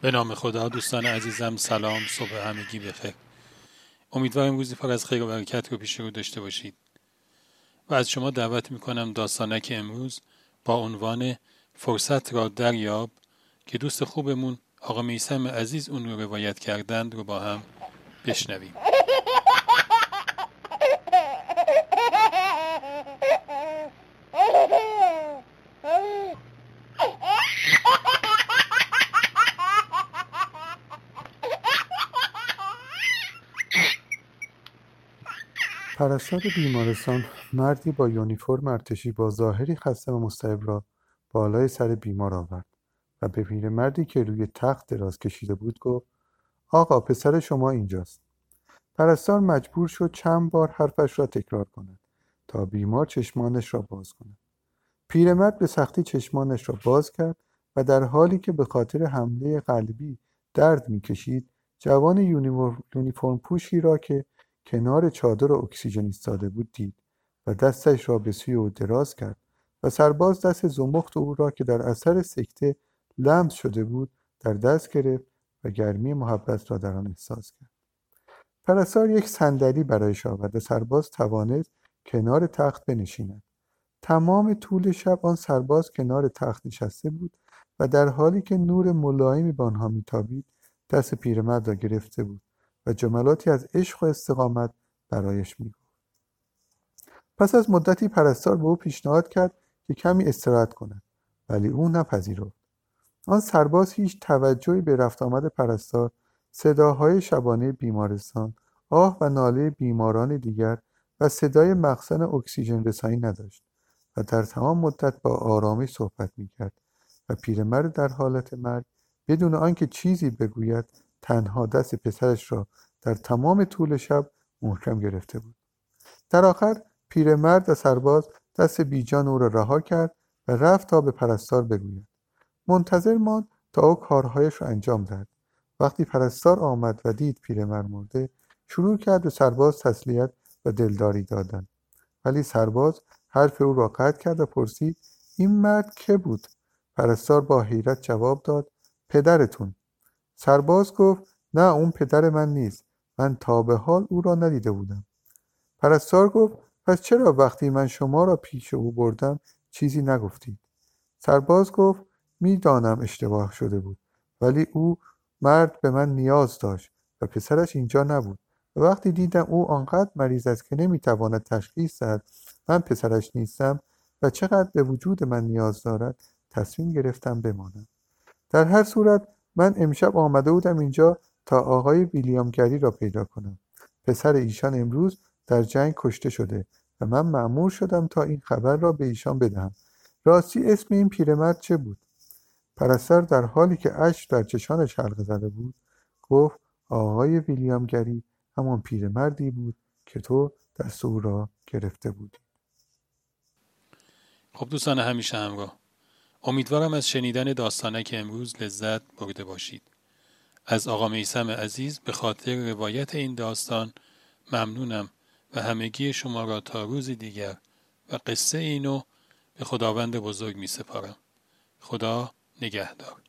به نام خدا دوستان عزیزم سلام صبح همگی بخیر امیدوارم روزی پر از خیر و برکت رو پیش رو داشته باشید. و از شما دعوت می‌کنم داستانک امروز با عنوان فرصت را دریاب که دوست خوبمون آقا میسم عزیز اون رو روایت کردند رو با هم بشنویم. پرستار بیمارستان مردی با یونیفرم ارتشی با ظاهری خسته و مضطرب را بالای سر بیمار آورد و به پیرمردی که روی تخت دراز کشیده بود گفت آقا پسر شما اینجاست. پرستار مجبور شد چند بار حرفش را تکرار کند تا بیمار چشمانش را باز کند. پیرمرد به سختی چشمانش را باز کرد و در حالی که به خاطر حمله قلبی درد می‌کشید جوان یونیفرم پوشی را که کنار چادر اکسیژن ایستاده بود دید و دستش را به سوی او دراز کرد و سرباز دست زمخت او را که در اثر سکته لمس شده بود در دست گرفت و گرمی محبت را در آن احساس کرد. پرستار یک صندلی برایش آورد و سرباز توانست کنار تخت بنشیند. تمام طول شب آن سرباز کنار تخت نشسته بود و در حالی که نور ملایمی به آنها میتابید دست پیرمرد را گرفته بود. جملاتی از عشق و استقامت برایش می‌گفت. پس از مدتی پرستار به او پیشنهاد کرد که کمی استراحت کند ولی او نپذیرفت. آن سرباز هیچ توجهی به رفت آمد پرستار صداهای شبانه بیمارستان آه و ناله بیماران دیگر و صدای مخزن اکسیژن رسانی نداشت و در تمام مدت با آرامی صحبت می‌کرد و پیرمرد در حالت مرگ بدون آنکه چیزی بگوید تنها دست پسرش را در تمام طول شب محکم گرفته بود. در آخر پیرمرد و سرباز دست بیجان او را رها کرد و رفت تا به پرستار بگوید. منتظر ماند تا او کارهایش را انجام دهد. وقتی پرستار آمد و دید پیرمرد مرده شروع کرد به سرباز تسلیت و دلداری دادن. ولی سرباز حرف او را قطع کرد و پرسید این مرد که بود؟ پرستار با حیرت جواب داد پدرتون. سرباز گفت نه اون پدر من نیست. من تا به حال او را ندیده بودم. پرستار گفت پس چرا وقتی من شما را پیش او بردم چیزی نگفتید؟ سرباز گفت می‌دانم اشتباه شده بود ولی او مرد به من نیاز داشت و پسرش اینجا نبود. و وقتی دیدم او آنقدر مریض است که نمی‌تواند تشخیص دهد من پسرش نیستم و چقدر به وجود من نیاز دارد تصمیم گرفتم بمانم. در هر صورت من امشب آمده بودم اینجا تا آقای ویلیام گری را پیدا کنم. پسر ایشان امروز در جنگ کشته شده و من معمور شدم تا این خبر را به ایشان بدهم. راستی اسم این پیرمرد چه بود؟ پرستر در حالی که اشک در چشانش حلقه زده بود گفت آقای ویلیام گری همان پیرمردی بود که تو دست او را گرفته بودی. خب دوستان همیشه همراه امیدوارم از شنیدن داستانک امروز لذت برده باشید از آقا میسم عزیز به خاطر روایت این داستان ممنونم و همگی شما را تا روزی دیگر و قصه اینو به خداوند بزرگ می سپارم. خدا نگهدار